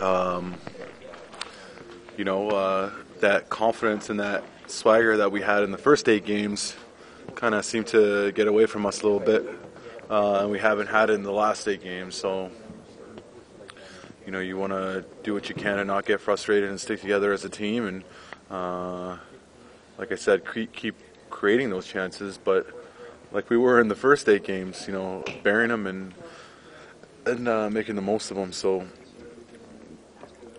Um, you know, uh, that confidence and that swagger that we had in the first eight games kind of seemed to get away from us a little bit, uh, and we haven't had it in the last eight games. So, you know, you want to do what you can and not get frustrated and stick together as a team. And uh, like I said, cre- keep creating those chances. But like we were in the first eight games, you know, bearing them and and uh, making the most of them. So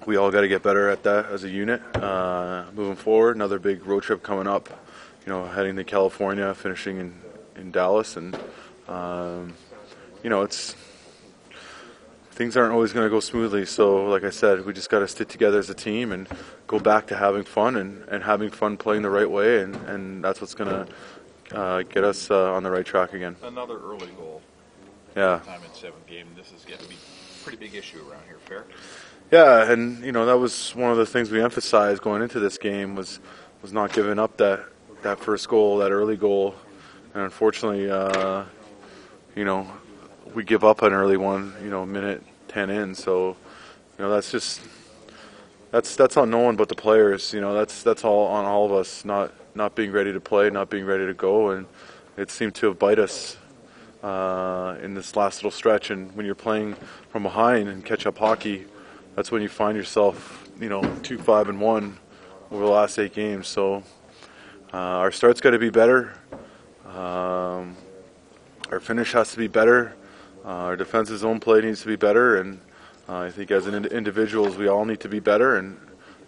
we all got to get better at that as a unit. Uh, moving forward, another big road trip coming up. You know, heading to California, finishing in in Dallas, and um, you know, it's things aren't always going to go smoothly. So, like I said, we just got to stick together as a team and go back to having fun and, and having fun playing the right way, and, and that's what's going to uh, get us uh, on the right track again. Another early goal. Yeah. Time in seven game. This is going to be a pretty big issue around here. Fair. Yeah, and you know that was one of the things we emphasized going into this game was was not giving up that that first goal, that early goal, and unfortunately, uh, you know, we give up an early one, you know, minute ten in. So, you know, that's just that's that's on no one but the players. You know, that's that's all on all of us not not being ready to play, not being ready to go, and it seemed to have bite us uh, in this last little stretch. And when you're playing from behind and catch up hockey, that's when you find yourself, you know, two five and one over the last eight games. So uh, our start's got to be better. Um, our finish has to be better. Uh, our defensive zone play needs to be better, and uh, I think as individuals, we all need to be better, and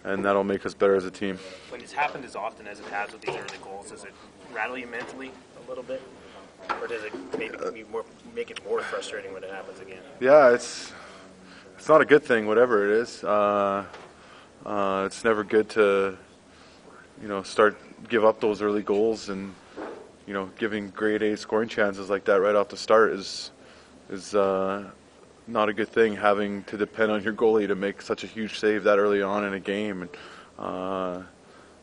and that'll make us better as a team. When it's happened as often as it has with these early goals, does it rattle you mentally a little bit, or does it maybe be more, make it more frustrating when it happens again? Yeah, it's it's not a good thing, whatever it is. Uh, uh, it's never good to, you know, start give up those early goals and, you know, giving grade A scoring chances like that right off the start is is uh, not a good thing. Having to depend on your goalie to make such a huge save that early on in a game, and uh,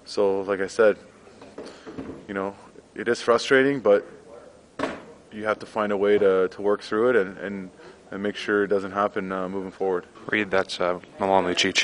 so like I said, you know, it is frustrating, but you have to find a way to, to work through it and, and, and make sure it doesn't happen uh, moving forward. Reed, that's uh, Milan Lucic.